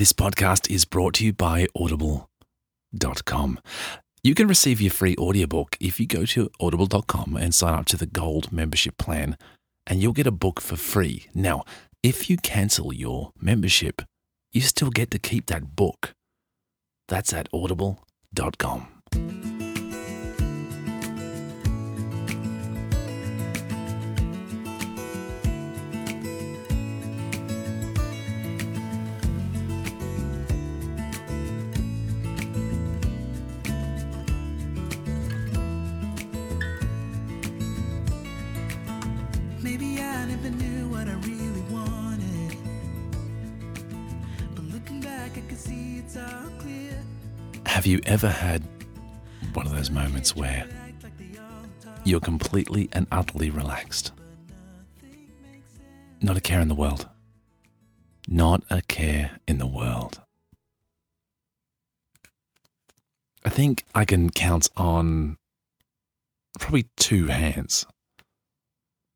This podcast is brought to you by Audible.com. You can receive your free audiobook if you go to audible.com and sign up to the gold membership plan, and you'll get a book for free. Now, if you cancel your membership, you still get to keep that book. That's at audible.com. Have you ever had one of those moments where you're completely and utterly relaxed? Not a care in the world. Not a care in the world. I think I can count on probably two hands,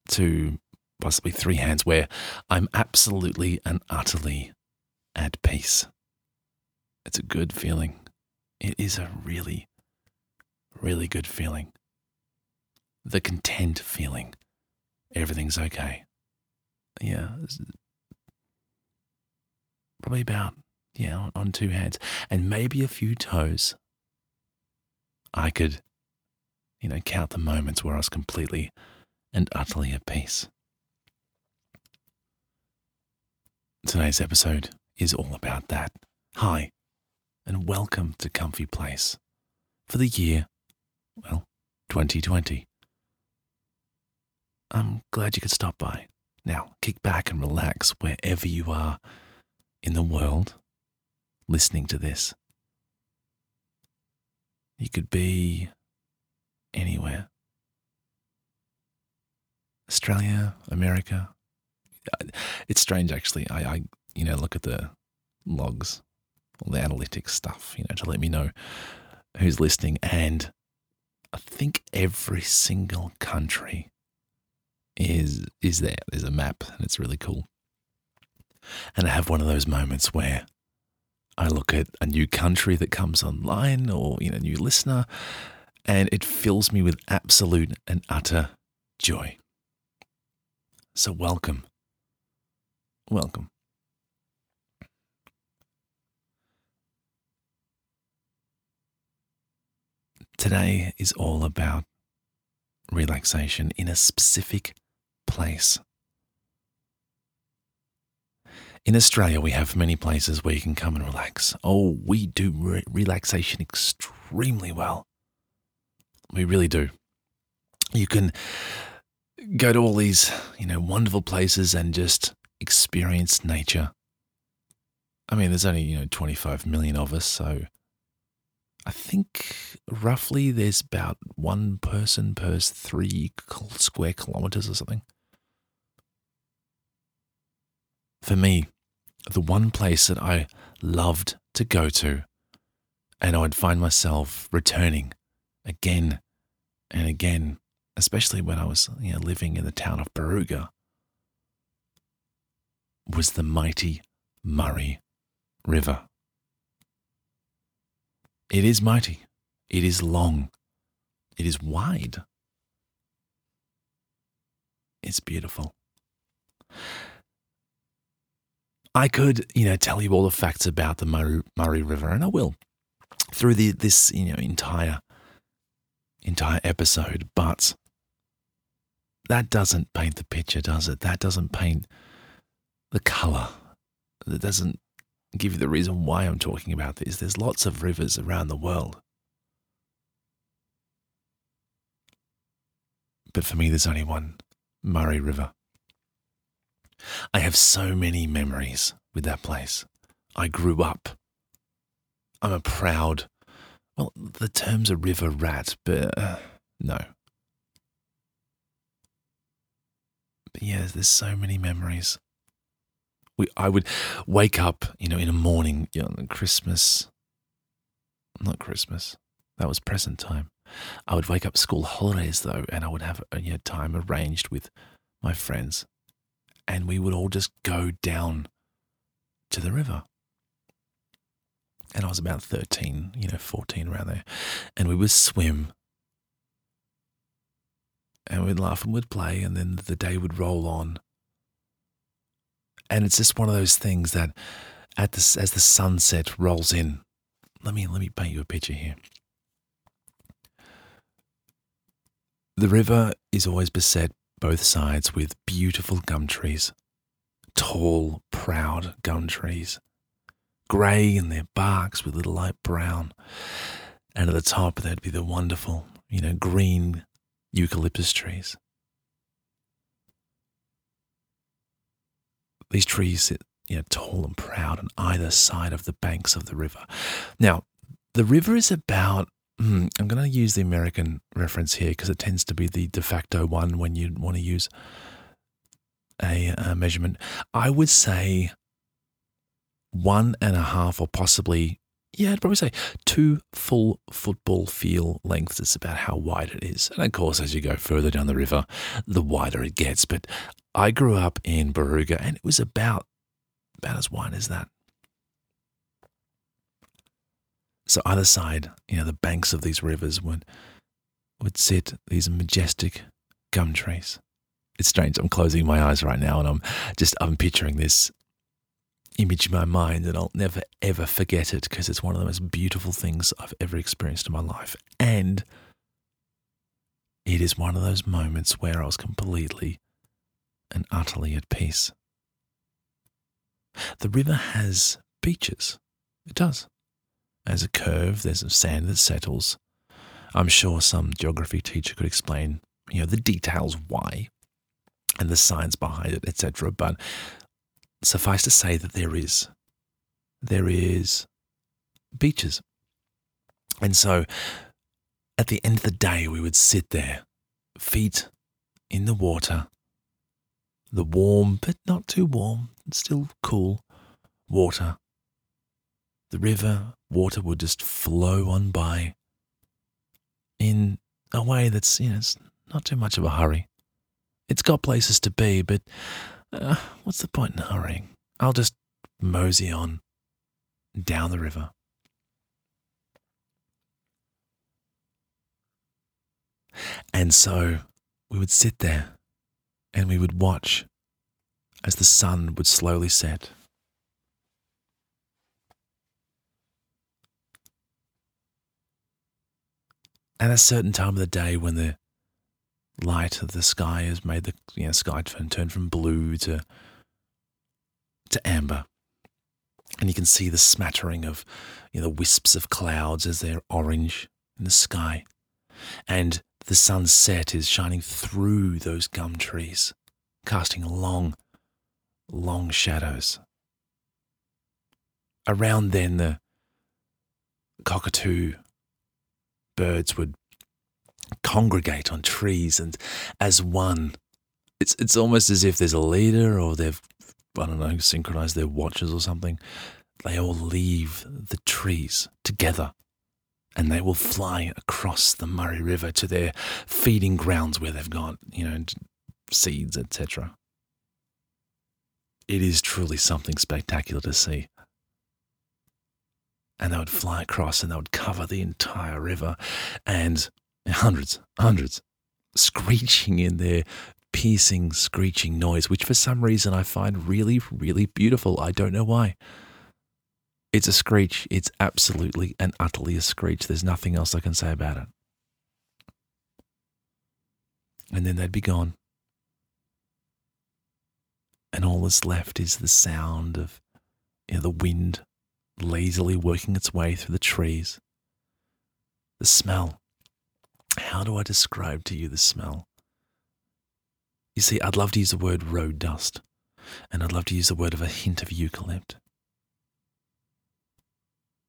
two, possibly three hands, where I'm absolutely and utterly at peace. It's a good feeling. It is a really, really good feeling. The content feeling. Everything's okay. Yeah. Probably about, yeah, on- two hands and maybe a few toes. I could, you know, count the moments where I was completely and utterly at peace. Today's episode is all about that. Hi, and welcome to Comfy Place for the year, well, 2020. I'm glad you could stop by. Now, kick back and relax wherever you are in the world listening to this. You could be anywhere Australia, America. Uh, It's strange, actually. I, I, you know, look at the logs, all the analytics stuff, you know, to let me know who's listening. And I think every single country is is there. There's a map, and it's really cool. And I have one of those moments where I look at a new country that comes online, or you know, new listener, and it fills me with absolute and utter joy. So welcome, welcome. Today is all about relaxation in a specific place. In Australia, we have many places where you can come and relax. Oh, we do re- relaxation extremely well. We really do. You can go to all these, you know, wonderful places and just experience nature. I mean, there's only, you know, 25 million of us, so I think roughly there's about one person per three square kilometers or something. For me, the one place that I loved to go to, and I would find myself returning again and again, especially when I was you know, living in the town of Barooga, was the mighty Murray River. It is mighty. It is long. It is wide. It's beautiful. I could, you know, tell you all the facts about the Murray, Murray River, and I will through the this, you know, entire entire episode, but that doesn't paint the picture, does it? That doesn't paint the color. That doesn't give you the reason why I'm talking about this. There's lots of rivers around the world. But for me, there's only one Murray River. I have so many memories with that place. I grew up. I'm a proud, well, the term's a river rat, but uh, no. But yeah, there's so many memories. We, I would wake up, you know, in the morning, you know, Christmas, not Christmas, that was present time. I would wake up school holidays though, and I would have a you know, time arranged with my friends, and we would all just go down to the river. and I was about 13, you know, 14 around there. And we would swim and we'd laugh and we'd play, and then the day would roll on. And it's just one of those things that at the, as the sunset rolls in, let me let me paint you a picture here. The river is always beset both sides with beautiful gum trees, tall, proud gum trees, grey in their barks with a little light brown. And at the top, there'd be the wonderful, you know, green eucalyptus trees. These trees sit, you know, tall and proud on either side of the banks of the river. Now, the river is about Hmm, I'm going to use the American reference here because it tends to be the de facto one when you want to use a, a, measurement. I would say one and a half, or possibly, yeah, I'd probably say two full football field lengths is about how wide it is. And of course, as you go further down the river, the wider it gets. But I grew up in Barooga and it was about about as wide as that. So either side, you know, the banks of these rivers would would sit these majestic gum trees. It's strange. I'm closing my eyes right now and I'm just I'm picturing this image in my mind and I'll never ever forget it because it's one of the most beautiful things I've ever experienced in my life. And it is one of those moments where I was completely and utterly at peace. The river has beaches. It does. There's a curve, there's a sand that settles. I'm sure some geography teacher could explain, you know, the details why and the science behind it, etc. But suffice to say that there is. There is beaches. And so at the end of the day, we would sit there, feet in the water, the warm, but not too warm, still cool water the river water would just flow on by in a way that's, you know, it's not too much of a hurry. It's got places to be, but uh, what's the point in hurrying? I'll just mosey on down the river. And so we would sit there and we would watch as the sun would slowly set. at a certain time of the day when the light of the sky has made the you know, sky turn, turn from blue to to amber. And you can see the smattering of you know, the wisps of clouds as they're orange in the sky. And the sunset is shining through those gum trees, casting long, long shadows. Around then, the cockatoo birds would congregate on trees and as one. It's it's almost as if there's a leader or they've I don't know synchronized their watches or something. They all leave the trees together and they will fly across the Murray River to their feeding grounds where they've got, you know, seeds, etc. It is truly something spectacular to see and they would fly across and they would cover the entire river and hundreds, hundreds screeching in their piercing, screeching noise, which for some reason I find really, really beautiful. I don't know why. It's a screech. It's absolutely and utterly a screech. There's nothing else I can say about it. And then they'd be gone. And all that's left is the sound of you know, the wind lazily working its way through the trees. The smell. How do I describe to you the smell? You see, I'd love to use the word road dust, and I'd love to use the word of a hint of eucalypt.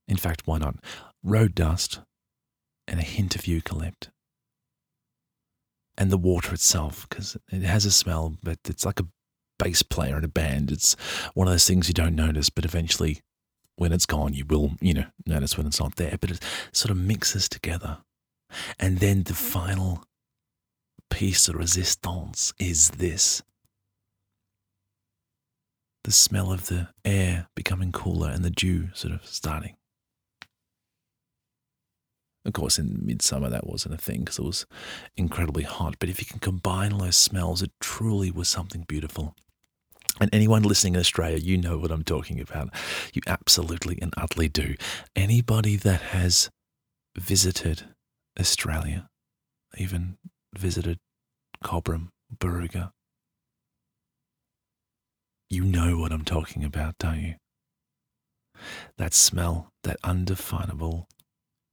In fact, why not? Road dust and a hint of eucalypt. And the water itself, because it has a smell, but it's like a bass player in a band. It's one of those things you don't notice, but eventually when it's gone, you will, you know, notice when it's not there, but it sort of mixes together. And then the final piece de resistance is this the smell of the air becoming cooler and the dew sort of starting Of course, in midsummer that wasn't a thing because it was incredibly hot. But if you can combine those smells, it truly was something beautiful. And anyone listening in Australia, you know what I'm talking about. You absolutely and utterly do. Anybody that has visited Australia, even visited Cobram, Barooga, you know what I'm talking about, don't you? That smell, that undefinable,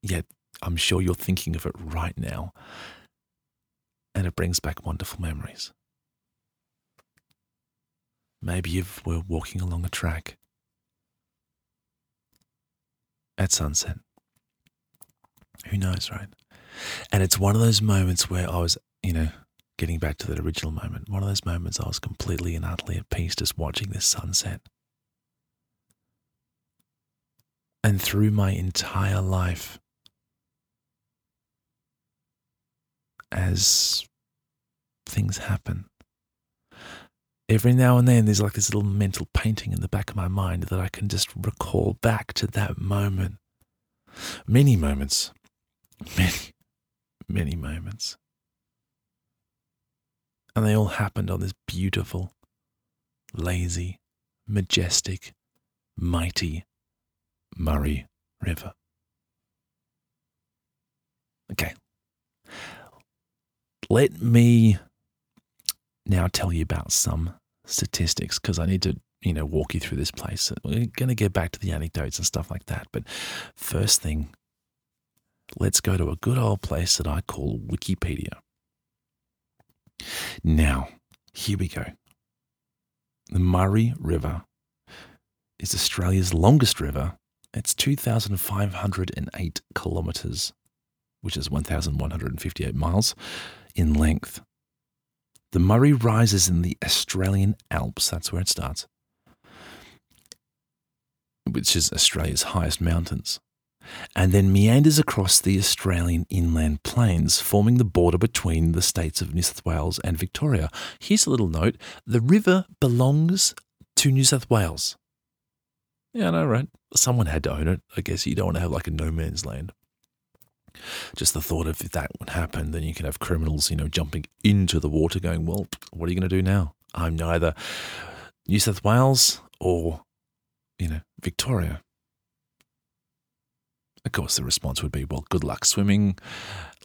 yet I'm sure you're thinking of it right now. And it brings back wonderful memories. Maybe if we're walking along a track at sunset. Who knows, right? And it's one of those moments where I was, you know, getting back to that original moment, one of those moments I was completely and utterly at peace just watching this sunset. And through my entire life, as things happen, every now and then there's like this little mental painting in the back of my mind that I can just recall back to that moment. Many moments, many, many moments. And they all happened on this beautiful, lazy, majestic, mighty Murray River. Okay. Let me now tell you about some statistics because I need to, you know, walk you through this place. We're going to get back to the anecdotes and stuff like that. But first thing, let's go to a good old place that I call Wikipedia. Now, here we go. The Murray River is Australia's longest river. It's 2,508 kilometres, which is 1,158 miles in length. The Murray rises in the Australian Alps, that's where it starts, which is Australia's highest mountains, and then meanders across the Australian inland plains, forming the border between the states of New South Wales and Victoria. Here's a little note the river belongs to New South Wales. Yeah, know, right? Someone had to own it. I guess you don't want to have like a no man's land. Just the thought of if that would happen, then you can have criminals, you know, jumping into the water going, well, what are you going to do now? I'm neither New South Wales or, you know, Victoria. Of course, the response would be, well, good luck swimming.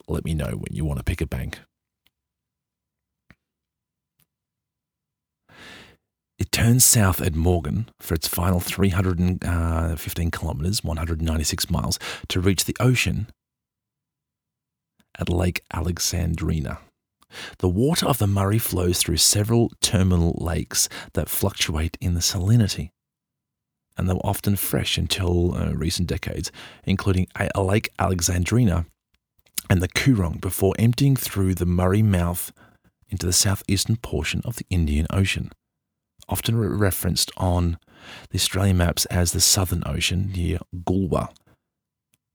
Let me know when you want to pick a bank. It turns south at Morgan for its final 315 uh, kilometres, 196 miles, to reach the ocean at Lake Alexandrina. The water of the Murray flows through several terminal lakes that fluctuate in the salinity, and they were often fresh until uh, recent decades, including Lake Alexandrina and the Coorong, before emptying through the Murray mouth into the southeastern portion of the Indian Ocean. Often re- referenced on the Australian maps as the Southern Ocean near Goolwa,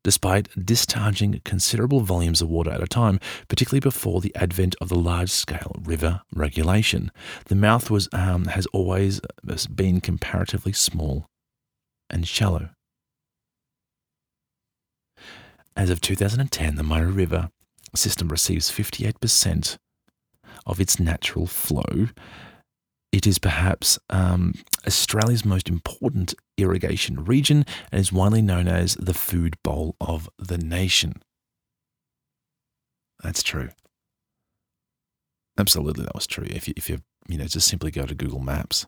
despite discharging considerable volumes of water at a time, particularly before the advent of the large-scale river regulation. The mouth was um, has always been comparatively small and shallow. As of 2010, the Murray River system receives 58% of its natural flow. It is perhaps um, Australia's most important irrigation region and is widely known as the food bowl of the nation. That's true. Absolutely, that was true. If you, if you, you know, just simply go to Google Maps,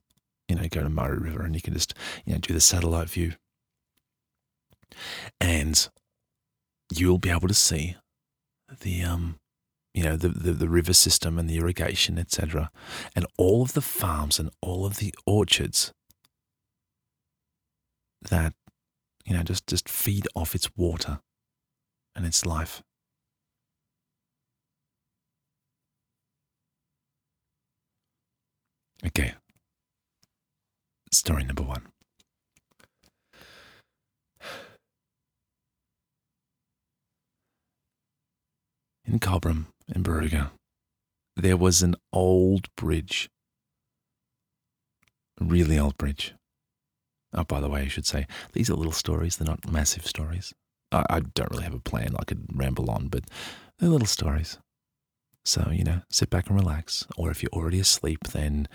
you know, go to Murray River and you can just, you know, do the satellite view. And you'll be able to see the, um, you know, the, the, the river system and the irrigation, etc. And all of the farms and all of the orchards that, you know, just, just feed off its water and its life. Okay. Story number one. In Cobram, in Barooga, there was an old bridge. A really old bridge. Oh, by the way, I should say, these are little stories, they're not massive stories. I, I don't really have a plan. I could ramble on, but they're little stories. So, you know, sit back and relax. Or if you're already asleep, then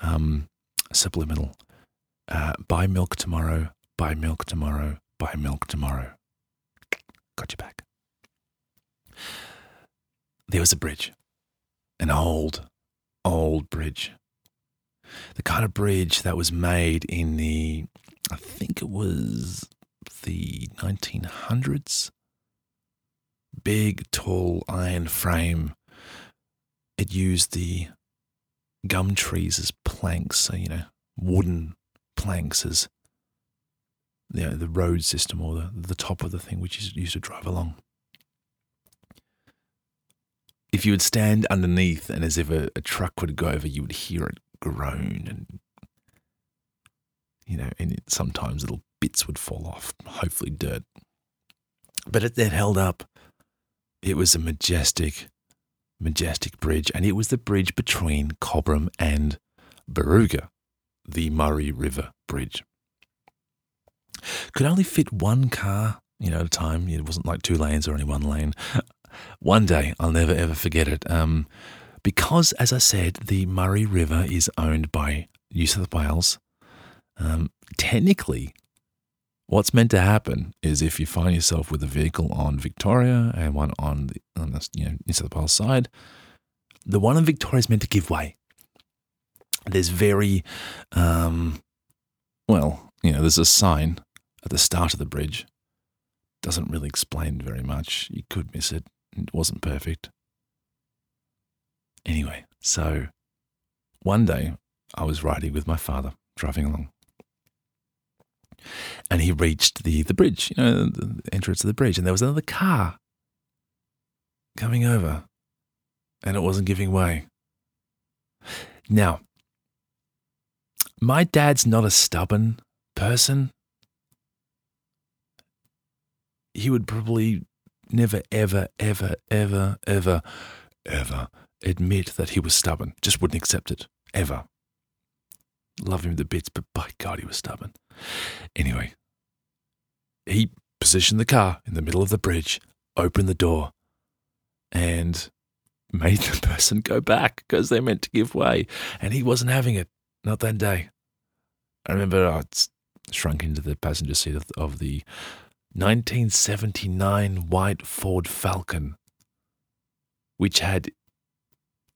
um, subliminal. Uh, buy milk tomorrow, buy milk tomorrow, buy milk tomorrow. Got you back. There was a bridge, an old, old bridge. The kind of bridge that was made in the, I think it was the 1900s. Big, tall iron frame. It used the gum trees as planks, so, you know, wooden planks as you know, the road system or the, the top of the thing which is used to drive along. If you would stand underneath and as if a, a truck would go over, you would hear it groan and you know, and it, sometimes little bits would fall off, hopefully dirt. But it then held up. It was a majestic, majestic bridge, and it was the bridge between Cobram and Barooga, the Murray River Bridge. Could only fit one car, you know, at a time. It wasn't like two lanes or only one lane. One day, I'll never ever forget it. Um, because, as I said, the Murray River is owned by New South Wales. Um, technically, what's meant to happen is if you find yourself with a vehicle on Victoria and one on the, on the you know, New South Wales side, the one in Victoria is meant to give way. There's very, um, well, you know, there's a sign at the start of the bridge. Doesn't really explain very much. You could miss it. It wasn't perfect. Anyway, so one day I was riding with my father, driving along. And he reached the, the bridge, you know, the entrance of the bridge, and there was another car coming over, and it wasn't giving way. Now, my dad's not a stubborn person. He would probably never, ever, ever, ever, ever, ever admit that he was stubborn. Just wouldn't accept it. Ever. Love him to bits, but by God, he was stubborn. Anyway, he positioned the car in the middle of the bridge, opened the door, and made the person go back because they meant to give way. And he wasn't having it. Not that day. I remember I shrunk into the passenger seat of, the 1979 white Ford Falcon, which had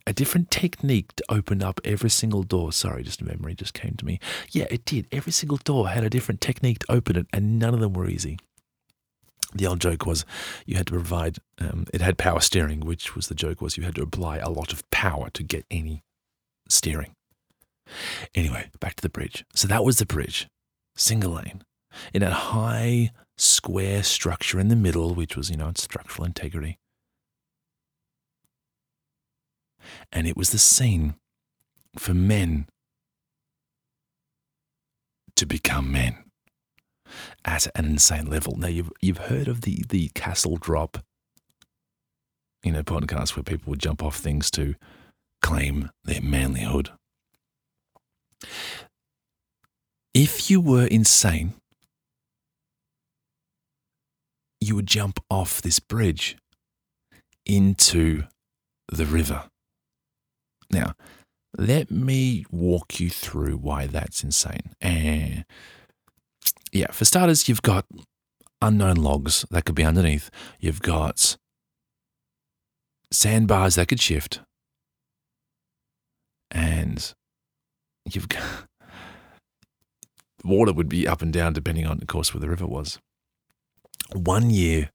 a different technique to open up every single door. Sorry, just a memory just came to me. Yeah, it did. Every single door had a different technique to open it, and none of them were easy. The old joke was you had to provide. Um, it had power steering, which was the joke was you had to apply a lot of power to get any steering. Anyway, back to the bridge. So that was the bridge, single lane, in a high square structure in the middle, which was you know structural integrity. and it was the scene for men to become men at an insane level. Now you've you've heard of the the castle drop, you know, podcast where people would jump off things to claim their manlyhood. If you were insane, you would jump off this bridge into the river. Now, let me walk you through why that's insane. And yeah, for starters, you've got unknown logs that could be underneath. You've got sandbars that could shift. And you've got water would be up and down depending on, of course, where the river was. One year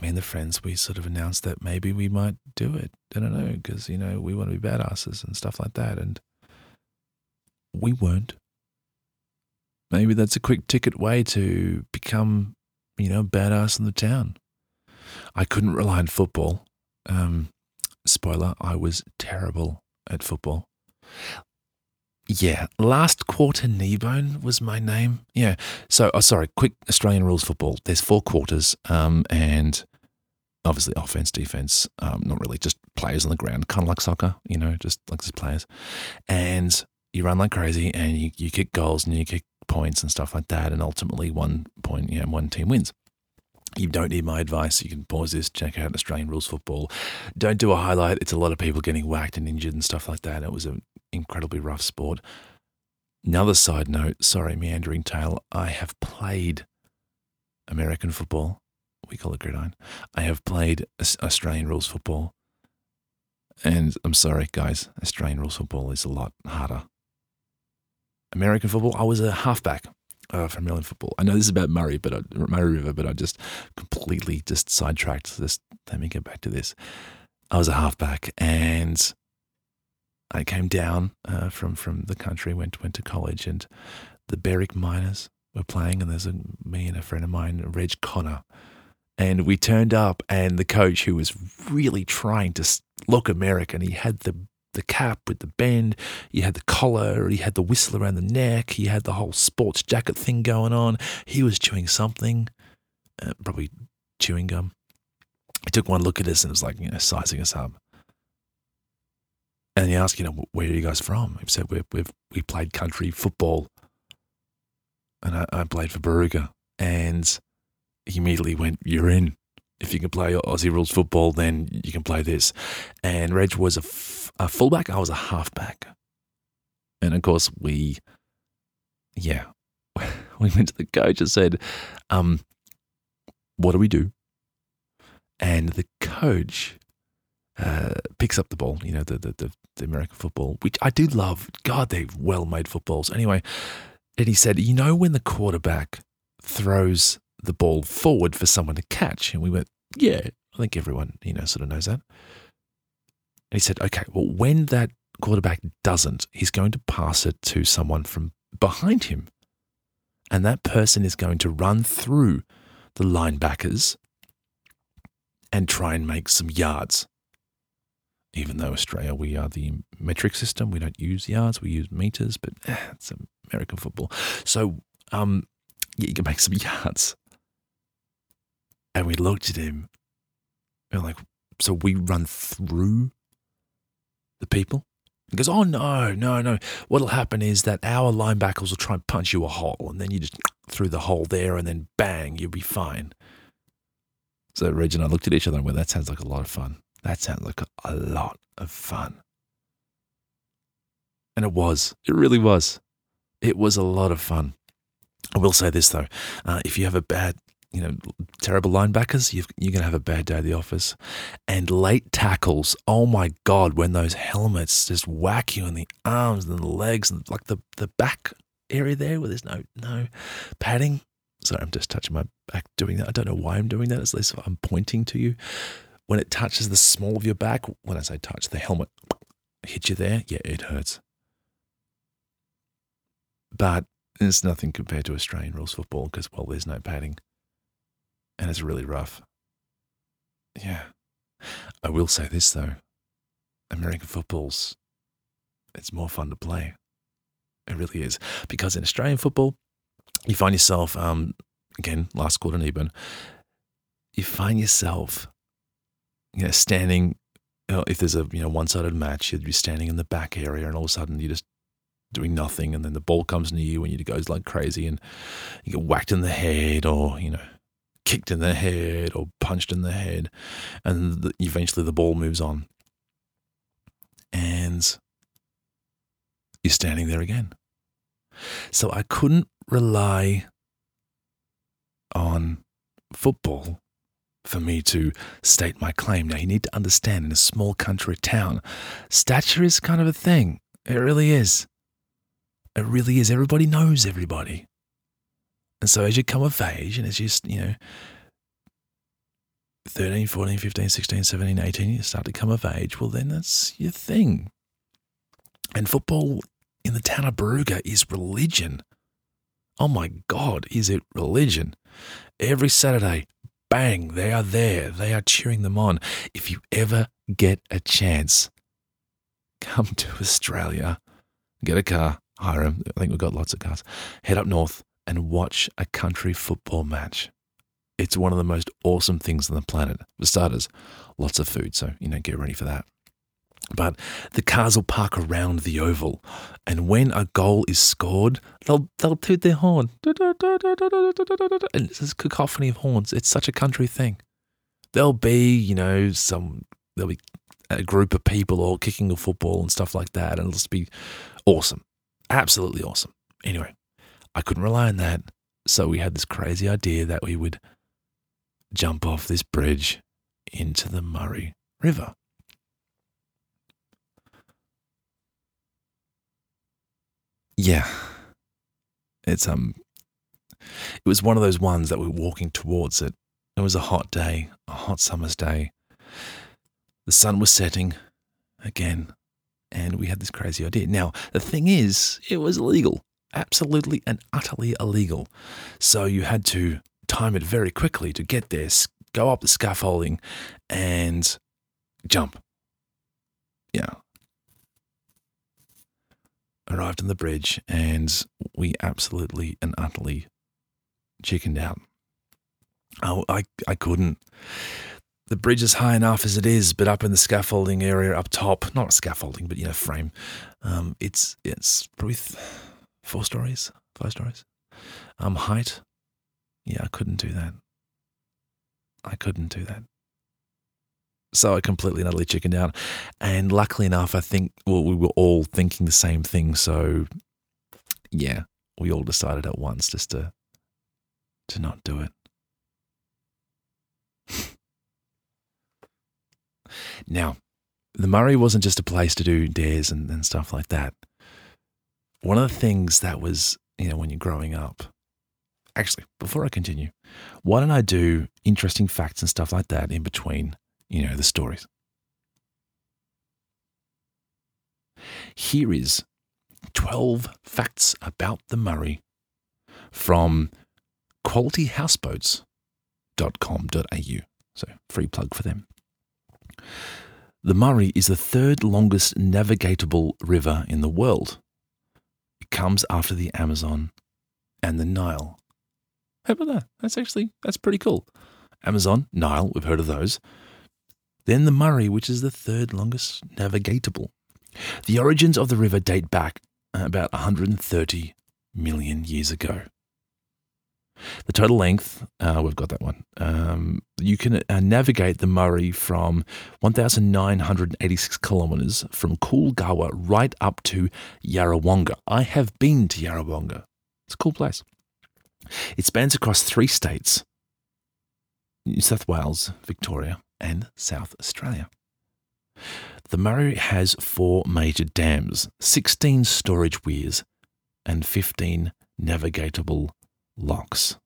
me and the friends, we sort of announced that maybe we might do it. I don't know, because, you know, we want to be badasses and stuff like that. And we weren't. Maybe that's a quick ticket way to become, you know, badass in the town. I couldn't rely on football. Um, spoiler, I was terrible at football. Yeah, last quarter kneebone was my name. Yeah. So, oh, sorry, quick Australian rules football. There's four quarters, um, and obviously offense, defense, um, not really, just players on the ground, kind of like soccer, you know, just like just players. And you run like crazy and you, you kick goals and you kick points and stuff like that, and ultimately one point, you know, one team wins. You don't need my advice. You can pause this, check out Australian rules football. Don't do a highlight. It's a lot of people getting whacked and injured and stuff like that. It was an incredibly rough sport. Another side note, sorry, meandering tale. I have played American football. We call it gridiron. I have played Australian rules football. And I'm sorry, guys, Australian rules football is a lot harder. American football, I was a halfback uh, for Maryland football. I know this is about Murray, but Murray River, but I just completely just sidetracked. Just let me get back to this. I was a halfback, and I came down uh, from from the country, went went to college, and the Berwick Miners were playing, and there's a me and a friend of mine, Reg Connor, and we turned up, and the coach who was really trying to look American, he had the the cap with the bend, he had the collar, he had the whistle around the neck, he had the whole sports jacket thing going on. He was chewing something, uh, probably chewing gum. He took one look at us and was like, you know, sizing us up. And he asked, you know, where are you guys from? He said, we've, we've, we played country football. And I, I played for Barooga. And he immediately went, you're in. If you can play Aussie rules football, then you can play this. And Reg was a, a fullback. I was a halfback. And of course, we, yeah, we went to the coach and said, um, what do we do? And the coach uh, picks up the ball, you know, the, the, the, the American football, which I do love. God, they're well made footballs. Anyway, and he said, you know, when the quarterback throws the ball forward for someone to catch? And we went, yeah, I think everyone, you know, sort of knows that. And he said, okay, well, when that quarterback doesn't, he's going to pass it to someone from behind him. And that person is going to run through the linebackers and try and make some yards. Even though Australia, we are the metric system, we don't use yards, we use meters, but eh, it's American football. So, um, yeah, you can make some yards. And we looked at him and like, so we run through the people? He goes, oh, no, no, no. What'll happen is that our linebackers will try and punch you a hole, and then you just through the hole there, and then bang, you'll be fine. So Reg and I looked at each other and went, that sounds like a lot of fun. That sounds like a lot of fun. And it was. It really was. It was a lot of fun. I will say this though: uh, if you have a bad, you know, terrible linebackers, you've, you're going to have a bad day at the office. And late tackles, oh my god, when those helmets just whack you in the arms and the legs and like the the back area there where there's no no padding. Sorry, I'm just touching my back doing that. I don't know why I'm doing that. At least I'm pointing to you. When it touches the small of your back, when I say touch, the helmet hit you there, yeah, it hurts. But it's nothing compared to Australian rules football because, well, there's no padding. And it's really rough. Yeah. I will say this, though American football's, it's more fun to play. It really is. Because in Australian football, you find yourself, um, again, last quarter in Eben, you find yourself, you know, standing, you know, if there's a, you know, one-sided match, you'd be standing in the back area and all of a sudden you're just doing nothing and then the ball comes near you and you goes like crazy and you get whacked in the head or, you know, kicked in the head or punched in the head and eventually the ball moves on. And you're standing there again. So I couldn't rely on football for me to state my claim. Now, you need to understand in a small country town, stature is kind of a thing. It really is. It really is. Everybody knows everybody. And so as you come of age and as you, you know, 13, 14, 15, 16, 17, 18, you start to come of age, well, then that's your thing. And football in the town of Barooga is religion. Oh my God, is it religion? Every Saturday, bang, they are there. They are cheering them on. If you ever get a chance, come to Australia, get a car, hire them. I think we've got lots of cars. Head up north and watch a country football match. It's one of the most awesome things on the planet. For starters, lots of food, so you know, get ready for that. But the cars will park around the oval, and when a goal is scored, they'll they'll toot their horn. And it's this cacophony of horns. It's such a country thing. There'll be, you know, some there'll be a group of people all kicking a football and stuff like that, and it'll just be awesome, absolutely awesome. Anyway, I couldn't rely on that, so we had this crazy idea that we would jump off this bridge into the Murray River. Yeah. It's um it was one of those ones that we were walking towards it. It was a hot day, a hot summer's day. The sun was setting again, and we had this crazy idea. Now, the thing is, it was illegal. Absolutely and utterly illegal. So you had to time it very quickly to get there, go up the scaffolding and jump. Yeah, arrived on the bridge and we absolutely and utterly chickened out. Oh, I, I couldn't. The bridge is high enough as it is, but up in the scaffolding area up top, not scaffolding, but you know, frame, um, it's it's probably th- four stories, five stories. Um, height, yeah, I couldn't do that. I couldn't do that. So I completely and utterly chickened out. And luckily enough, I think well, we were all thinking the same thing. So yeah, we all decided at once just to to not do it. now, the Murray wasn't just a place to do dares and, and stuff like that. One of the things that was, you know, when you're growing up, actually, before I continue, why don't I do interesting facts and stuff like that in between, you know, the stories? Here is 12 facts about the Murray from qualityhouseboats.com.au. So, free plug for them. The Murray is the third longest navigatable river in the world. Comes after the Amazon and the Nile. How about that? That's actually that's pretty cool. Amazon, Nile, we've heard of those. Then the Murray, which is the third longest navigatable. The origins of the river date back uh, about 130 million years ago. The total length, uh, we've got that one. Um, you can uh, navigate the Murray from 1,986 kilometres from Goolwa right up to Yarrawonga. I have been to Yarrawonga. It's a cool place. It spans across three states New South Wales, Victoria, and South Australia. The Murray has four major dams, 16 storage weirs, and 15 navigatable locks.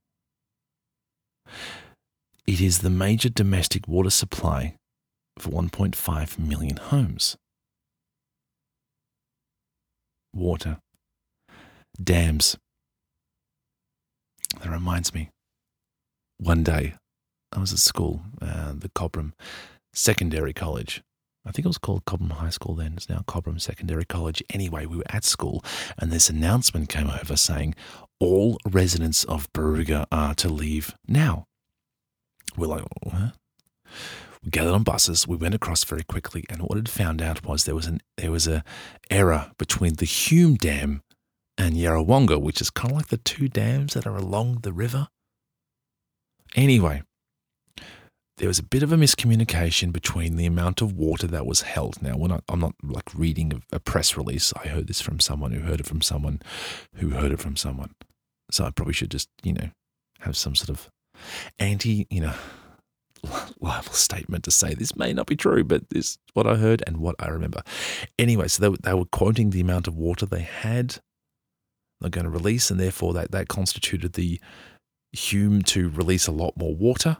It is the major domestic water supply for 1.5 million homes. Water, dams. That reminds me. One day, I was at school, uh, the Cobram Secondary College. I think it was called Cobram High School then. It's now Cobram Secondary College. Anyway, we were at school, and this announcement came over saying all residents of Barooga are to leave now. We're like? We gathered on buses. We went across very quickly, and what had found out was there was an there was a error between the Hume Dam and Yarrawonga, which is kind of like the two dams that are along the river. Anyway, there was a bit of a miscommunication between the amount of water that was held. Now, I, I'm not like reading a, a press release, I heard this from someone who heard it from someone who heard it from someone. So I probably should just, you know, have some sort of anti, you know, libel statement to say this may not be true, but this is what I heard and what I remember. Anyway, so they, they were quoting the amount of water they had, they're going to release, and therefore that, that constituted the Hume to release a lot more water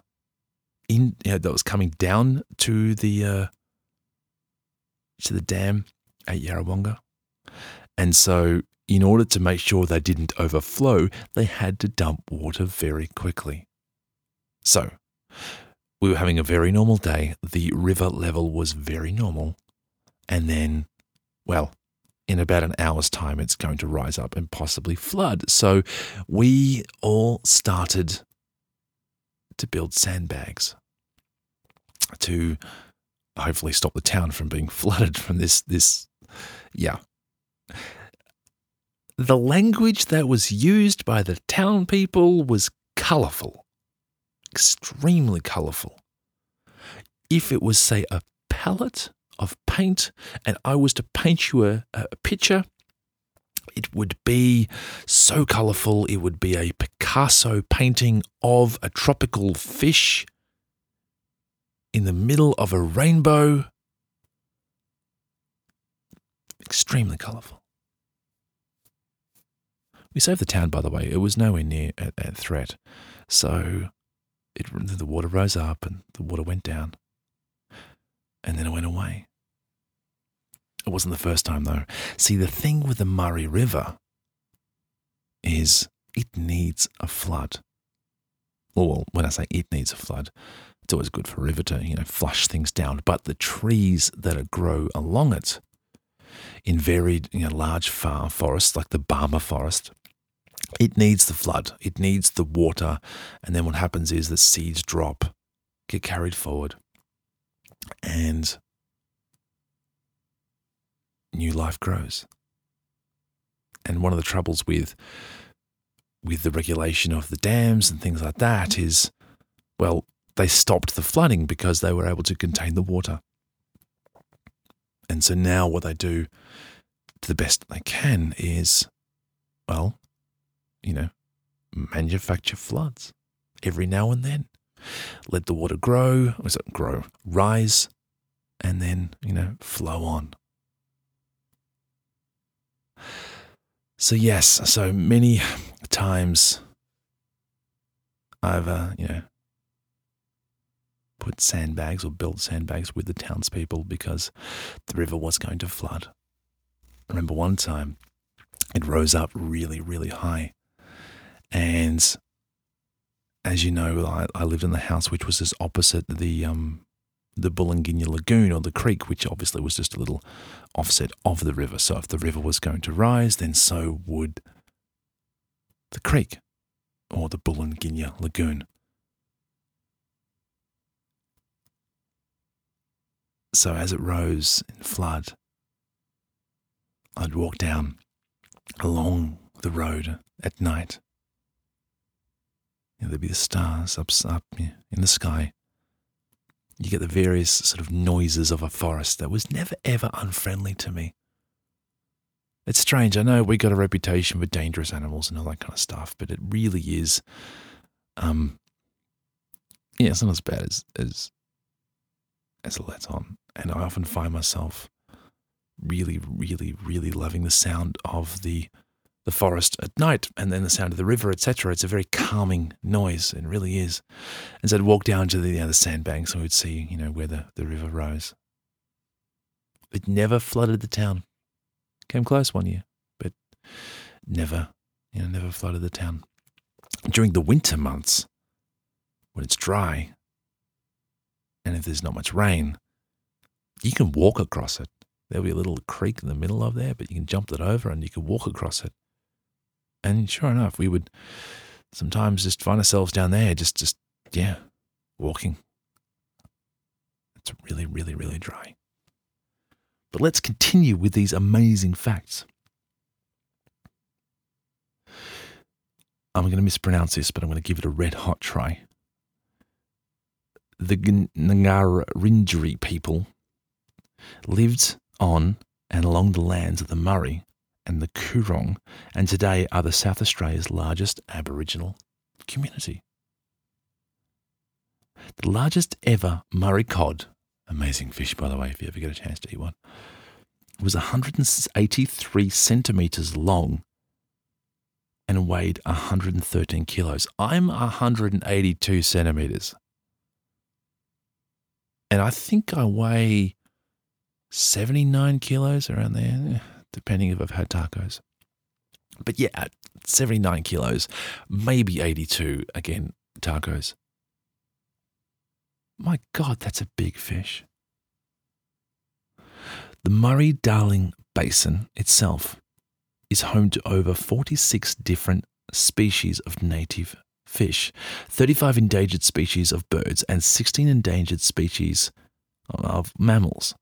in that was coming down to the uh, to the dam at Yarrawonga, and so in order to make sure they didn't overflow, they had to dump water very quickly. So we were having a very normal day. The river level was very normal, and then, well, in about an hour's time, it's going to rise up and possibly flood. So we all started to build sandbags to hopefully stop the town from being flooded from this this yeah. The language that was used by the town people was colourful, extremely colourful. If it was, say, a palette of paint and I was to paint you a, a picture, it would be so colourful. It would be a Picasso painting of a tropical fish in the middle of a rainbow. Extremely colourful. We saved the town, by the way. It was nowhere near a, a threat. So it, the water rose up and the water went down. And then it went away. It wasn't the first time, though. See, the thing with the Murray River is it needs a flood. Well, when I say it needs a flood, it's always good for a river to, you know, flush things down. But the trees that grow along it in varied, you know, large far forests like the Barmah forest, it needs the flood. It needs the water. And then what happens is the seeds drop, get carried forward, and new life grows. And one of the troubles with with the regulation of the dams and things like that mm. is, well, they stopped the flooding because they were able to contain the water. And so now what they do to the best they can is, well, you know, manufacture floods every now and then. Let the water grow, or is it grow, rise, and then, you know, flow on. So, yes, so many times I've, uh, you know, put sandbags or built sandbags with the townspeople because the river was going to flood. I remember one time it rose up really, really high. And as you know, I, I lived in the house which was just opposite the um, the Bullanginia Lagoon or the creek, which obviously was just a little offset of the river. So if the river was going to rise, then so would the creek or the Bullanginia Lagoon. So as it rose in flood, I'd walk down along the road at night. You know, there'd be the stars up, up in the sky you get the various sort of noises of a forest that was never ever unfriendly to me. It's strange. I know we got a reputation for dangerous animals and all that kind of stuff, but it really is. Um, yeah, it's not as bad as as as it lets on, and I often find myself really, really, really loving the sound of the the forest at night and then the sound of the river, etc. It's a very calming noise. It really is. And so I'd walk down to the, you know, sandbanks and we'd see, you know, where the, the river rose. It never flooded the town. Came close one year, but never, you know, never flooded the town. During the winter months, when it's dry, and if there's not much rain, you can walk across it. There'll be a little creek in the middle of there, but you can jump that over and you can walk across it. And sure enough, we would sometimes just find ourselves down there, just, just, yeah, walking. It's really, really, really dry. But let's continue with these amazing facts. I'm going to mispronounce this, but I'm going to give it a red hot try. The Ngarrindjeri people lived on and along the lands of the Murray and the Coorong, and today are the South Australia's largest Aboriginal community. The largest ever Murray cod, amazing fish by the way, if you ever get a chance to eat one, was 183 centimetres long and weighed 113 kilos. I'm 182 centimetres. And I think I weigh 79 kilos around there depending if I've had tacos. But yeah, 79 kilos, maybe 82 again, tacos. My God, that's a big fish. The Murray Darling Basin itself is home to over 46 different species of native fish, 35 endangered species of birds, and 16 endangered species of mammals.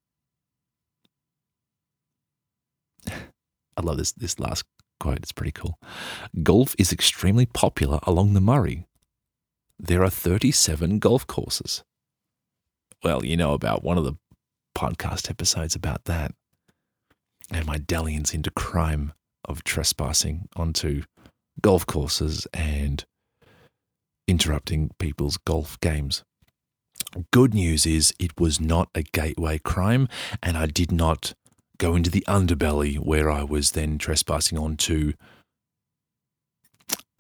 I love this this last quote. It's pretty cool. Golf is extremely popular along the Murray. There are 37 golf courses. Well, you know about one of the podcast episodes about that. And my dalliance into crime of trespassing onto golf courses and interrupting people's golf games. Good news is it was not a gateway crime, and I did not go into the underbelly where I was then trespassing onto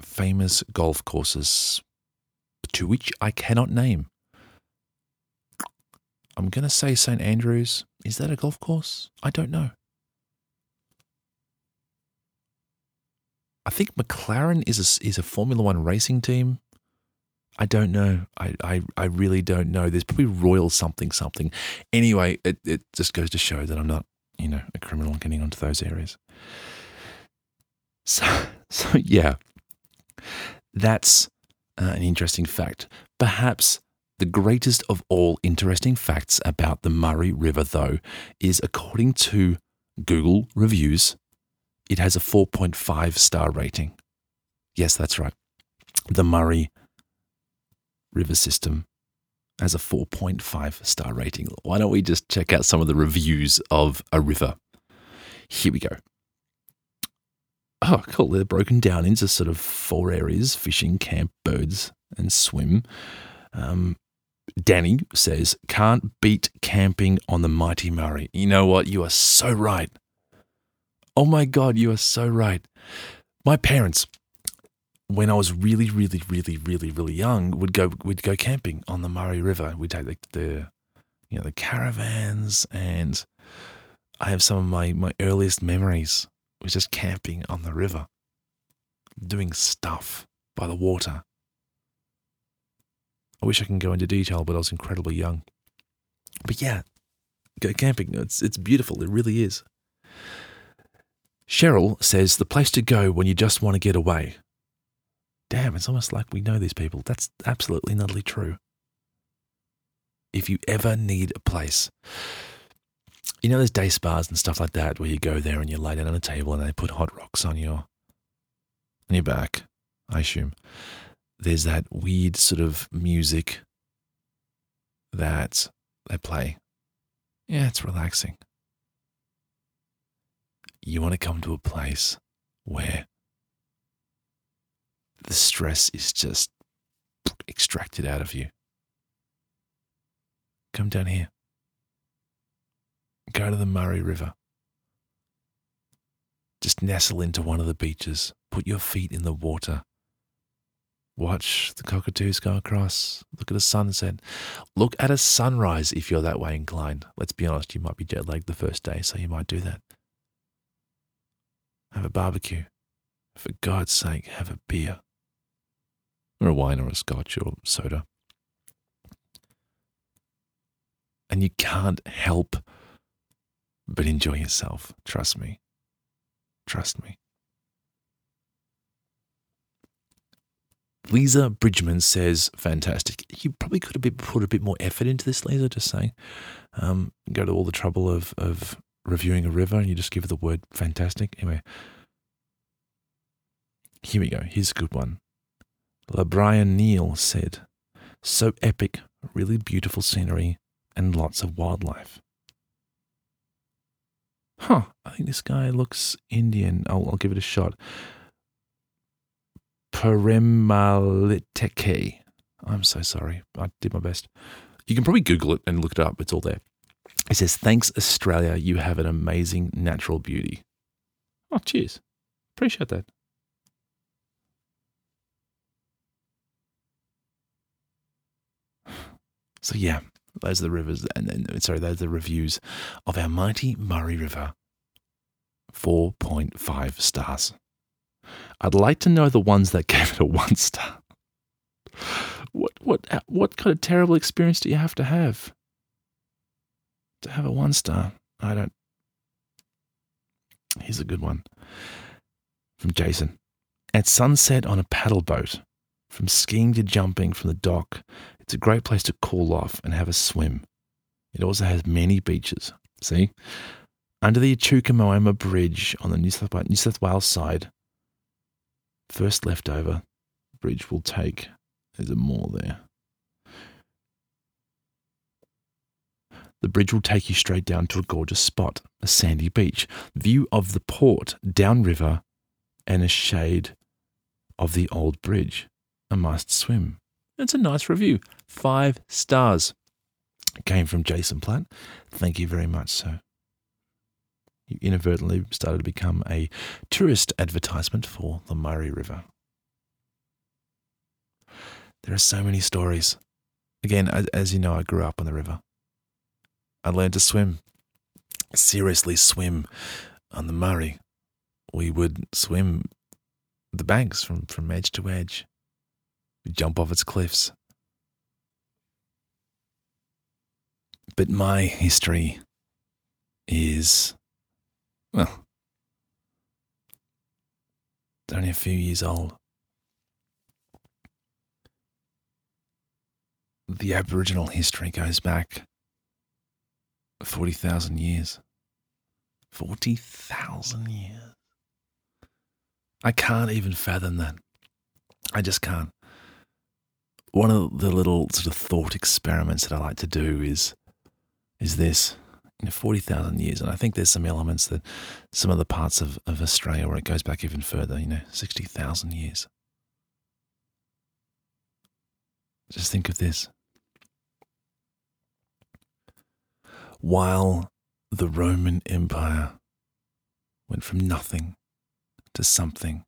famous golf courses to which I cannot name. I'm going to say St. Andrews. Is that a golf course? I don't know. I think McLaren is a, is a Formula One racing team. I don't know. I, I, I really don't know. There's probably Royal something something. Anyway, it, it just goes to show that I'm not, you know, a criminal getting onto those areas. So, so yeah, that's uh, an interesting fact. Perhaps the greatest of all interesting facts about the Murray River, though, is according to Google reviews, it has a 4.5 star rating. Yes, that's right. The Murray River system has a 4.5 star rating. Why don't we just check out some of the reviews of a river? Here we go. Oh, cool. They're broken down into sort of four areas fishing, camp, birds, and swim. Um, Danny says, can't beat camping on the mighty Murray. You know what? You are so right. Oh my God, you are so right. My parents, when I was really, really, really, really, really young, would go would go camping on the Murray River. We'd take the, the you know the caravans, and I have some of my my earliest memories was just camping on the river, doing stuff by the water. I wish I can go into detail, but I was incredibly young. But yeah, go camping. It's it's beautiful. It really is. Cheryl says the place to go when you just want to get away. Damn, it's almost like we know these people. That's absolutely nutty true. If you ever need a place, you know, there's day spas and stuff like that where you go there and you lay down on a table and they put hot rocks on your on your back. I assume there's that weird sort of music that they play. Yeah, it's relaxing. You want to come to a place where the stress is just extracted out of you. Come down here. Go to the Murray River. Just nestle into one of the beaches. Put your feet in the water. Watch the cockatoos go across. Look at a sunset. Look at a sunrise if you're that way inclined. Let's be honest, you might be jet lagged the first day, so you might do that. Have a barbecue. For God's sake, have a beer. Or a wine or a scotch or soda. And you can't help but enjoy yourself. Trust me. Trust me. Lisa Bridgman says, fantastic. You probably could have put a bit more effort into this, Lisa, just saying. Um, go to all the trouble of, of reviewing a river and you just give the word fantastic. Anyway, here we go. Here's a good one. LeBrian Neal said, so epic, really beautiful scenery and lots of wildlife. Huh, I think this guy looks Indian. I'll, I'll give it a shot. Paremaliteke. I'm so sorry. I did my best. You can probably Google it and look it up. It's all there. It says, Thanks, Australia. You have an amazing natural beauty. Oh, cheers. Appreciate that. So, yeah, those are the rivers, and then, sorry, those are the reviews of our mighty Murray River. 4.5 stars. I'd like to know the ones that gave it a one star. What what what kind of terrible experience do you have to have to have a one star? I don't. Here's a good one from Jason. At sunset on a paddle boat, from skiing to jumping from the dock, it's a great place to cool off and have a swim. It also has many beaches. See? Under the Echuca Bridge on the New South, New South Wales side, first left over, bridge will take. There's a mall there. The bridge will take you straight down to a gorgeous spot, a sandy beach, view of the port, downriver, and a shade of the old bridge. A must swim. It's a nice review. Five stars. Came from Jason Platt. Thank you very much, sir. You inadvertently started to become a tourist advertisement for the Murray River. There are so many stories. Again, as, as you know, I grew up on the river. I learned to swim, seriously swim on the Murray. We would swim the banks from, from edge to edge. Jump off its cliffs. But my history is, well, it's only a few years old. The Aboriginal history goes back 40,000 years. 40,000 years. I can't even fathom that. I just can't. One of the little sort of thought experiments that I like to do is is this. You know, 40,000 years. And I think there's some elements that some of the parts of, of Australia where it goes back even further, you know, 60,000 years. Just think of this. While the Roman Empire went from nothing to something,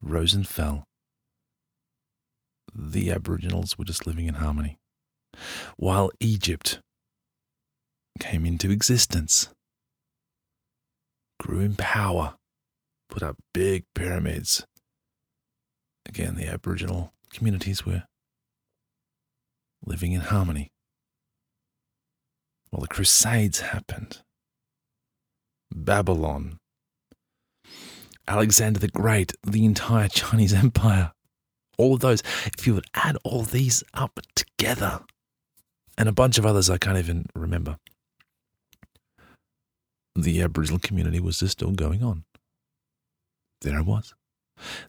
rose and fell, the Aboriginals were just living in harmony. While Egypt came into existence, grew in power, put up big pyramids. Again, the Aboriginal communities were living in harmony. While the Crusades happened, Babylon, Alexander the Great, the entire Chinese Empire, all of those, if you would add all these up together, and a bunch of others I can't even remember, the Aboriginal community was just still going on. There it was.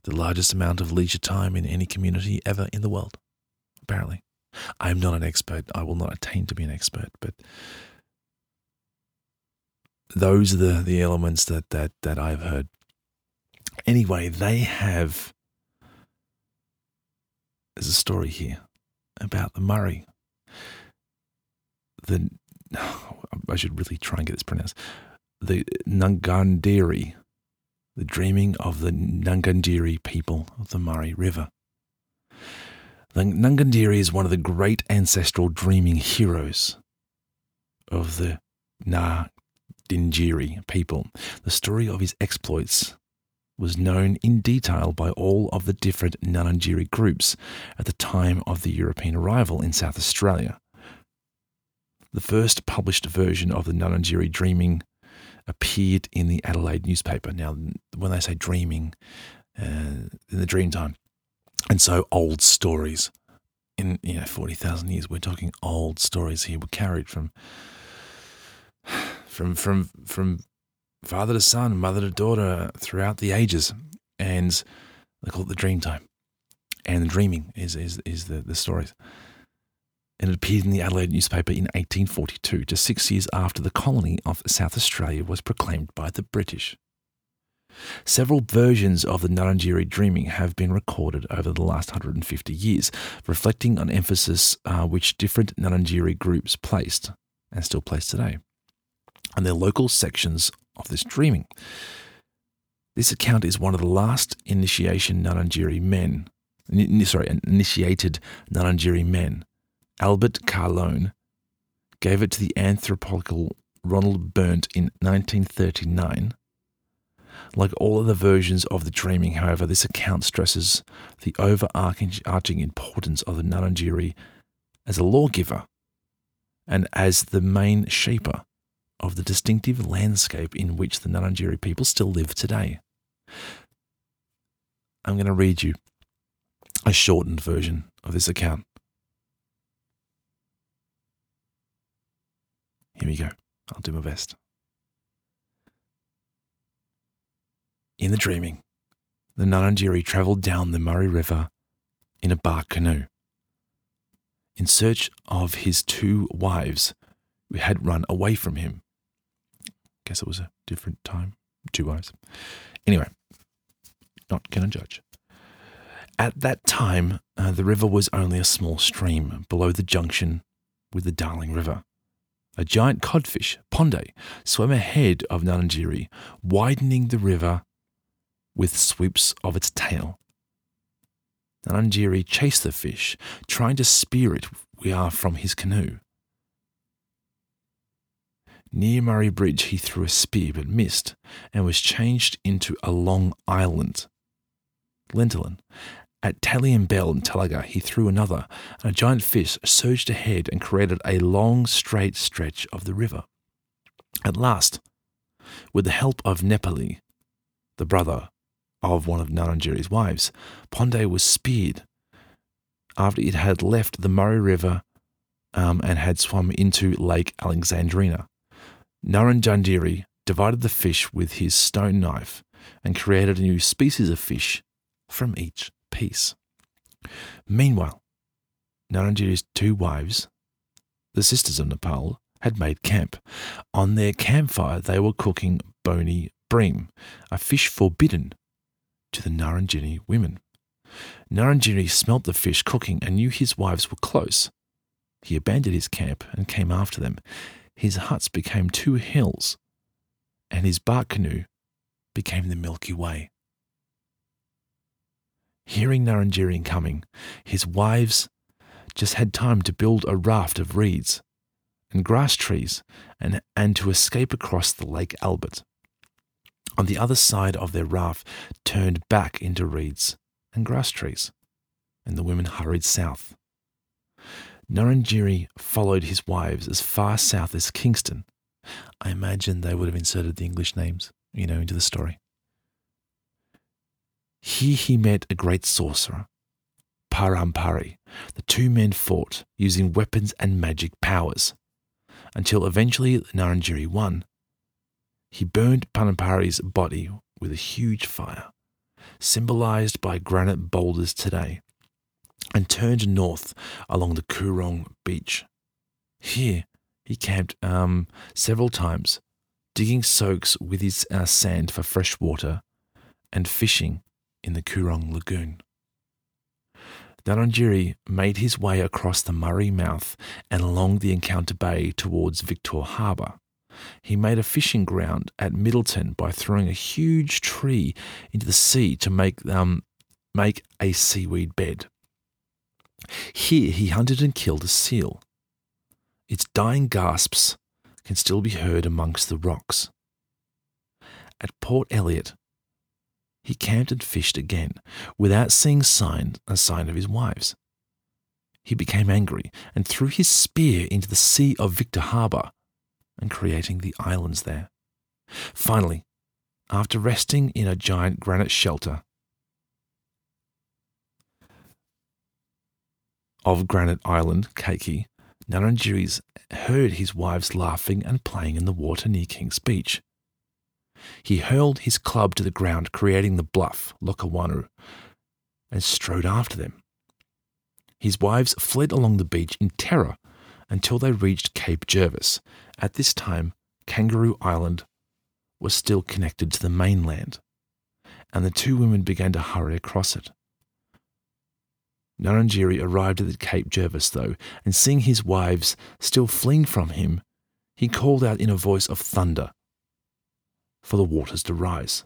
The largest amount of leisure time in any community ever in the world, apparently. I am not an expert. I will not attain to be an expert, but those are the, the elements that, that, that I've heard. Anyway, they have. There's a story here about the Murray. The I should really try and get this pronounced. The Ngurunderi, the dreaming of the Ngurunderi people of the Murray River. The Ngurunderi is one of the great ancestral dreaming heroes of the Ngarrindjeri people. The story of his exploits was known in detail by all of the different Ngarrindjeri groups at the time of the European arrival in South Australia. The first published version of the Ngarrindjeri dreaming appeared in the Adelaide newspaper. Now, when they say dreaming, uh, in the dream time, and so old stories in you know 40,000 years we're talking old stories here were carried from from from from father to son mother to daughter throughout the ages. And they call it the dream time. And the dreaming is is is the the stories. And it appeared in the Adelaide newspaper in 1842 just 6 years after the colony of South Australia was proclaimed by the British. Several versions of the Ngarrindjeri dreaming have been recorded over the last 150 years, reflecting on emphasis uh, which different Ngarrindjeri groups placed and still place today on their local sections of this dreaming. This account is one of the last initiation Ngarrindjeri men, sorry, initiated Ngarrindjeri men. Albert Karloan gave it to the anthropological Ronald Berndt in 1939 like all other versions of the dreaming, however, this account stresses the overarching importance of the Ngarrindjeri as a lawgiver and as the main shaper of the distinctive landscape in which the Ngarrindjeri people still live today. I'm going to read you a shortened version of this account. Here we go. I'll do my best. In the dreaming, the Ngarrindjeri travelled down the Murray River in a bark canoe in search of his two wives who had run away from him. Guess it was a different time. Two wives. Anyway, not to judge. At that time, uh, the river was only a small stream below the junction with the Darling River. A giant codfish, Ponde, swam ahead of Ngarrindjeri, widening the river with sweeps of its tail. Ngarrindjeri chased the fish, trying to spear it we are from his canoe. Near Murray Bridge, he threw a spear but missed and was changed into a long island. Lentillin. At Tailem Bend in Talaga, he threw another, and a giant fish surged ahead and created a long, straight stretch of the river. At last, with the help of Nepele, the brother of one of Ngarrindjeri's wives, Ponde was speared after it had left the Murray River um, and had swum into Lake Alexandrina. Ngarrindjeri divided the fish with his stone knife and created a new species of fish from each piece. Meanwhile, Ngarrindjeri's two wives, the sisters of Nepele, had made camp. On their campfire, they were cooking bony bream, a fish forbidden to the Ngarrindjeri women. Ngarrindjeri smelt the fish cooking and knew his wives were close. He abandoned his camp and came after them. His huts became two hills, and his bark canoe became the Milky Way. Hearing Ngarrindjeri coming, his wives just had time to build a raft of reeds and grass trees and, and to escape across the Lake Albert. On the other side of their raft turned back into reeds and grass trees, and the women hurried south. Ngarrindjeri followed his wives as far south as Kingston. I imagine they would have inserted the English names, you know, into the story. Here he met a great sorcerer, Parampari. The two men fought using weapons and magic powers until eventually Ngarrindjeri won. He burned Parampari's body with a huge fire, symbolized by granite boulders today, and turned north along the Coorong beach. Here he camped um, several times, digging soaks with his uh, sand for fresh water and fishing in the Coorong Lagoon. Ngarrindjeri made his way across the Murray mouth and along the Encounter Bay towards Victor Harbour. He made a fishing ground at Middleton by throwing a huge tree into the sea to make, um, make a seaweed bed. Here he hunted and killed a seal. Its dying gasps can still be heard amongst the rocks. At Port Elliot, he camped and fished again, without seeing sign, a sign of his wives. He became angry and threw his spear into the sea of Victor Harbour and creating the islands there. Finally, after resting in a giant granite shelter of Granite Island, Keiki, Ngarrindjeri's heard his wives laughing and playing in the water near King's Beach. He hurled his club to the ground, creating the bluff, Lokawanu, and strode after them. His wives fled along the beach in terror until they reached Cape Jervis. At this time, Kangaroo Island was still connected to the mainland, and the two women began to hurry across it. Ngarrindjeri arrived at the Cape Jervis, though, and seeing his wives still fleeing from him, he called out in a voice of thunder for the waters to rise.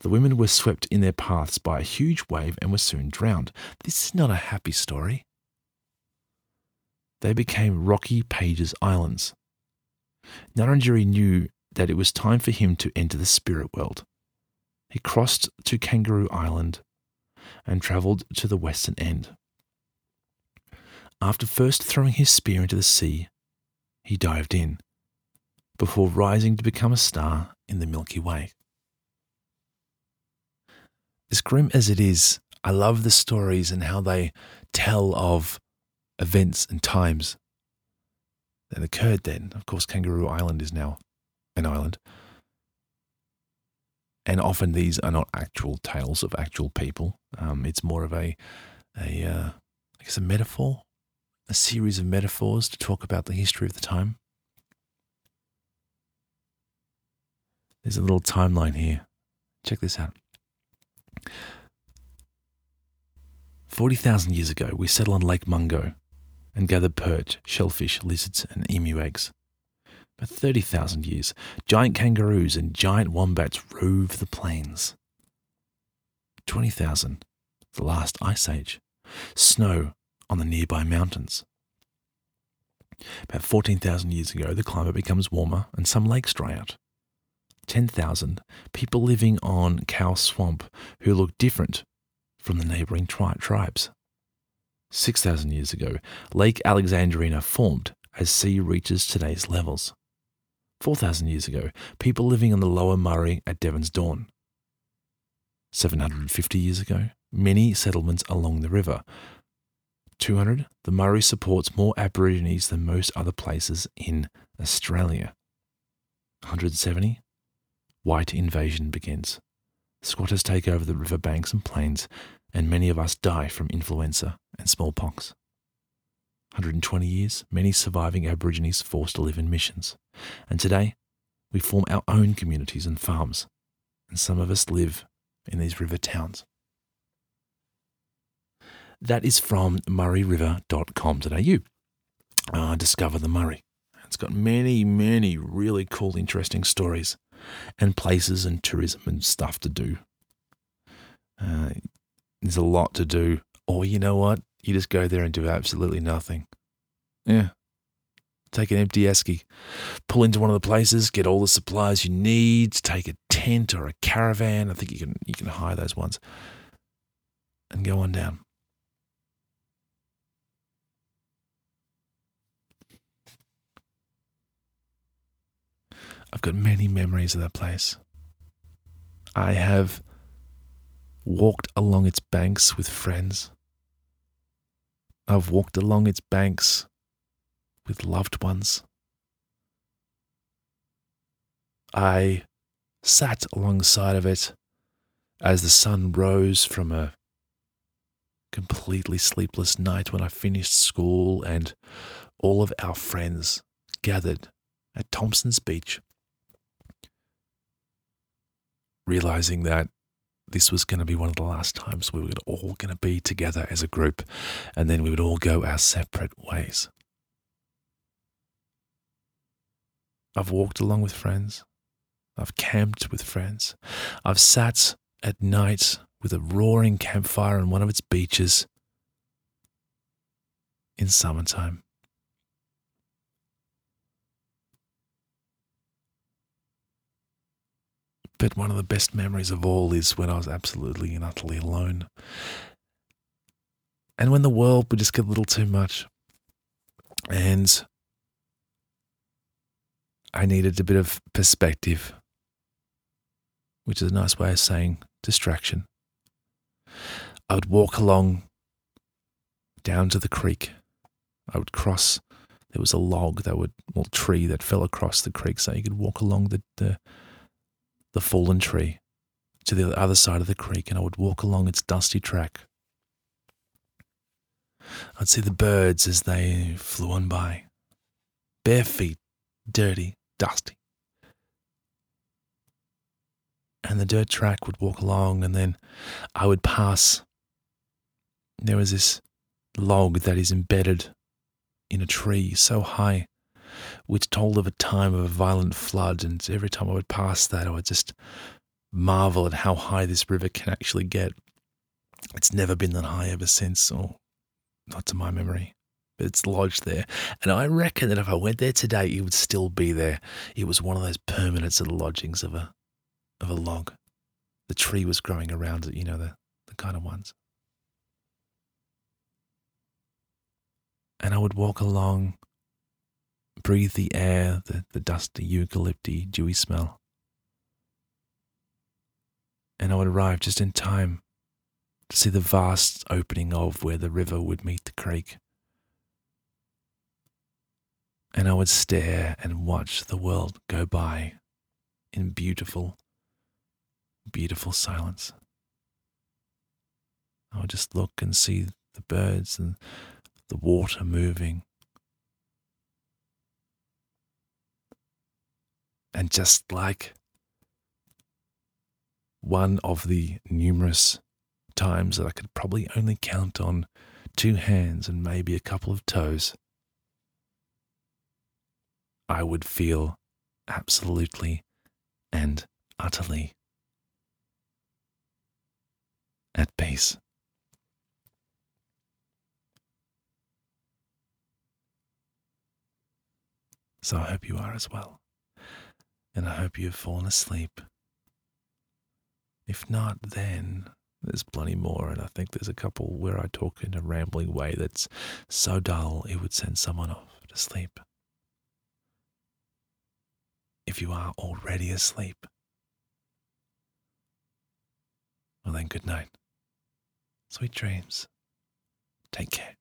The women were swept in their paths by a huge wave and were soon drowned. This is not a happy story they became Rocky Pages Islands. Ngarrindjeri knew that it was time for him to enter the spirit world. He crossed to Kangaroo Island and travelled to the western end. After first throwing his spear into the sea, he dived in, before rising to become a star in the Milky Way. As grim as it is, I love the stories and how they tell of events and times that occurred then. Of course, Kangaroo Island is now an island. And often these are not actual tales of actual people. Um, it's more of a, a uh, I guess, a metaphor, a series of metaphors to talk about the history of the time. There's a little timeline here. Check this out. 40,000 years ago, we settled on Lake Mungo and gathered perch, shellfish, lizards, and emu eggs. For 30,000 years, giant kangaroos and giant wombats rove the plains. 20,000, the last ice age, snow on the nearby mountains. About 14,000 years ago, the climate becomes warmer and some lakes dry out. 10,000 people living on Kow Swamp who look different from the neighboring tri- tribes. 6,000 years ago, Lake Alexandrina formed as sea reaches today's levels. 4,000 years ago, people living on the lower Murray at Devon Downs. 750 years ago, many settlements along the river. 200, the Murray supports more Aborigines than most other places in Australia. 170, white invasion begins. Squatters take over the river banks and plains, and many of us die from influenza and smallpox. 120 years, many surviving Aborigines forced to live in missions. And today, we form our own communities and farms, and some of us live in these river towns. That is from murrayriver.com.au. Uh, discover the Murray. It's got many, many really cool, interesting stories and places and tourism and stuff to do. Uh, there's a lot to do. Or you know what? You just go there and do absolutely nothing. Yeah. Take an empty esky, pull into one of the places, get all the supplies you need, take a tent or a caravan. I think you can you can hire those ones. And go on down. I've got many memories of that place. I have walked along its banks with friends. I've walked along its banks with loved ones. I sat alongside of it as the sun rose from a completely sleepless night when I finished school and all of our friends gathered at Thompson's Beach, realizing that this was going to be one of the last times we were all going to be together as a group, and then we would all go our separate ways. I've walked along with friends. I've camped with friends. I've sat at night with a roaring campfire on one of its beaches in summertime. But one of the best memories of all is when I was absolutely and utterly alone. And when the world would just get a little too much. And I needed a bit of perspective, which is a nice way of saying distraction. I would walk along down to the creek. I would cross. There was a log that would, well, tree that fell across the creek, so you could walk along the, the the fallen tree to the other side of the creek, and I would walk along its dusty track. I'd see the birds as they flew on by, bare feet, dirty, dusty. And the dirt track would walk along, and then I would pass. There was this log that is embedded in a tree so high which told of a time of a violent flood. And every time I would pass that, I would just marvel at how high this river can actually get. It's never been that high ever since, or not to my memory. But it's lodged there. And I reckon that if I went there today, it would still be there. It was one of those permanent sort of lodgings of a of a log. The tree was growing around it, you know, the, the kind of ones. And I would walk along breathe the air, the, the dusty eucalypty, dewy smell. And I would arrive just in time to see the vast opening of where the river would meet the creek. And I would stare and watch the world go by in beautiful, beautiful silence. I would just look and see the birds and the water moving. And just like one of the numerous times that I could probably only count on two hands and maybe a couple of toes, I would feel absolutely and utterly at peace. So I hope you are as well. And I hope you've fallen asleep. If not, then there's plenty more, and I think there's a couple where I talk in a rambling way that's so dull it would send someone off to sleep. If you are already asleep, well then, good night. Sweet dreams. Take care.